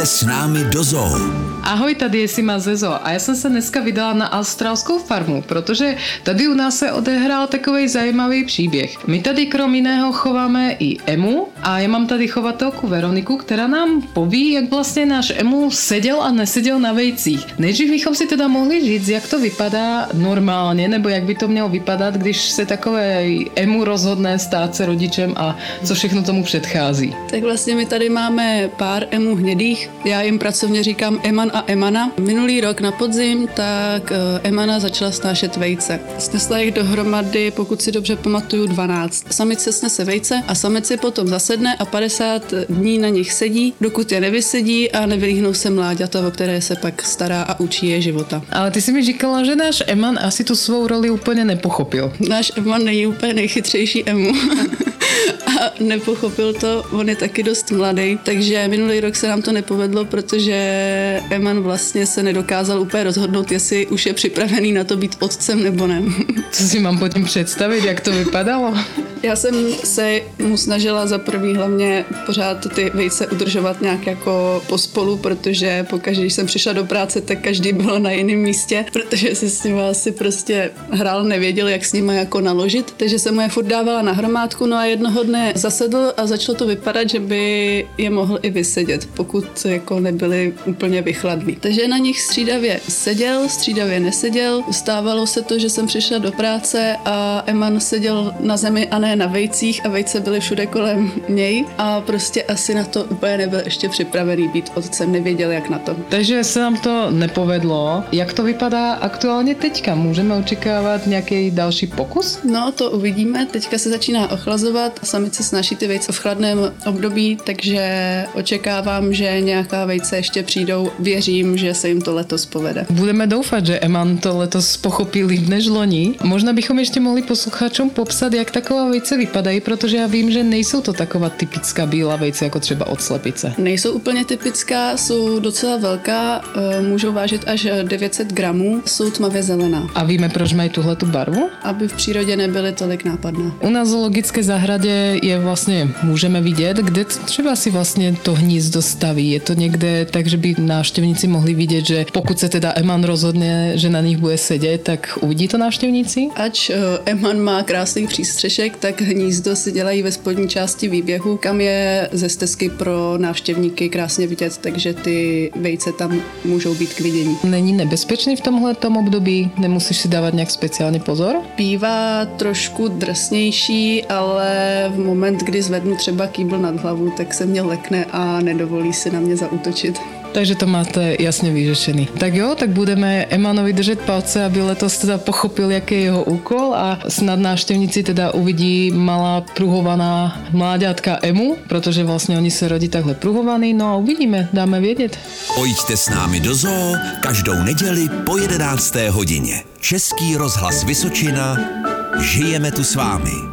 Pojďte s námi do zoo. Ahoj, tady je Sima Zezo a já jsem se dneska vydala na australskou farmu, protože tady u nás se odehrál takový zajímavý příběh. My tady krom jiného chováme i emu a já mám tady chovatelku Veroniku, která nám poví, jak vlastně náš emu seděl a neseděl na vejcích. Nejdřív bychom si teda mohli říct, jak to vypadá normálně, nebo jak by to mělo vypadat, když se takové emu rozhodne stát se rodičem a co všechno tomu předchází. Tak vlastně my tady máme pár emů hnědých. Já jim pracovně říkám Eman a Emana. Minulý rok na podzim tak eh, Emana začala snášet vejce. Snesla jich dohromady, pokud si dobře pamatuju, 12. Samice snese vejce a samice potom zasedne a 50 dní na nich sedí, dokud je nevysedí a nevylíhnou se mláďata, o které se pak stará a učí je života. Ale ty si mi říkala, že náš Eman asi tu svou roli úplně nepochopil. Náš Eman není úplně nejchytřejší emu. a nepochopil to, on je taky dost mladý, takže minulý rok se nám to nepovedlo, protože Eman vlastně se nedokázal úplně rozhodnout, jestli už je připravený na to být otcem nebo ne. Co si mám potom představit, jak to vypadalo? Já jsem se mu snažila za prvý hlavně pořád ty vejce udržovat nějak jako pospolu, protože pokaždé, když jsem přišla do práce, tak každý byl na jiném místě, protože se s nimi asi prostě hrál, nevěděl, jak s nimi jako naložit, takže jsem mu je furt dávala na hromádku, no a jednoho dne zasedl a začalo to vypadat, že by je mohl i vysedět, pokud jako nebyli úplně vychladlí. Takže na nich střídavě seděl, střídavě neseděl. Stávalo se to, že jsem přišla do práce a Eman seděl na zemi a ne na vejcích a vejce byly všude kolem něj a prostě asi na to úplně nebyl ještě připravený být otcem, nevěděl jak na to. Takže se nám to nepovedlo. Jak to vypadá aktuálně teďka? Můžeme očekávat nějaký další pokus? No, to uvidíme. Teďka se začíná ochlazovat. Samice snáší ty vejce v chladném období, takže očekávám, že nějaká vejce ještě přijdou. Věřím, že se jim to letos povede. Budeme doufat, že Eman to letos pochopil líp než loni. Možná bychom ještě mohli posluchačům popsat, jak taková vejce vypadají, protože já vím, že nejsou to taková typická bílá vejce, jako třeba od slepice. Nejsou úplně typická, jsou docela velká, eh, můžou vážit až 900 gramů, jsou tmavě zelená. A víme, proč mají tuhle tu barvu? Aby v přírodě nebyly tolik nápadné. U nás v zoologické zahradě je vlastně můžeme vidět, kde třeba si vlastně to hnízdo staví. Je to někde tak, že by návštěvníci mohli vidět, že pokud se teda Eman rozhodne, že na nich bude sedět, tak uvidí to návštěvníci? Ač uh, Eman má krásný přístřešek, tak hnízdo si dělají ve spodní části výběhu, kam je ze stezky pro návštěvníky krásně vidět, takže ty vejce tam můžou být k vidění. Není nebezpečný v tomhle období? Nemusíš si dávat nějak speciálně pozor? Bývá trošku drsnější, ale v moment, kdy zvednu třeba kýbl nad hlavu, tak se mě lekne a nedovolí si na mě zautočit. Takže to máte jasně vyřešený. Tak jo, tak budeme Emanovi držet palce, aby letos teda pochopil, jaký je jeho úkol a snad návštěvníci teda uvidí malá pruhovaná mláďatka Emu, protože vlastně oni se rodí takhle pruhovaný, no a uvidíme, dáme vědět. Pojďte s námi do zoo každou neděli po 11. hodině. Český rozhlas Vysočina. Žijeme tu s vámi.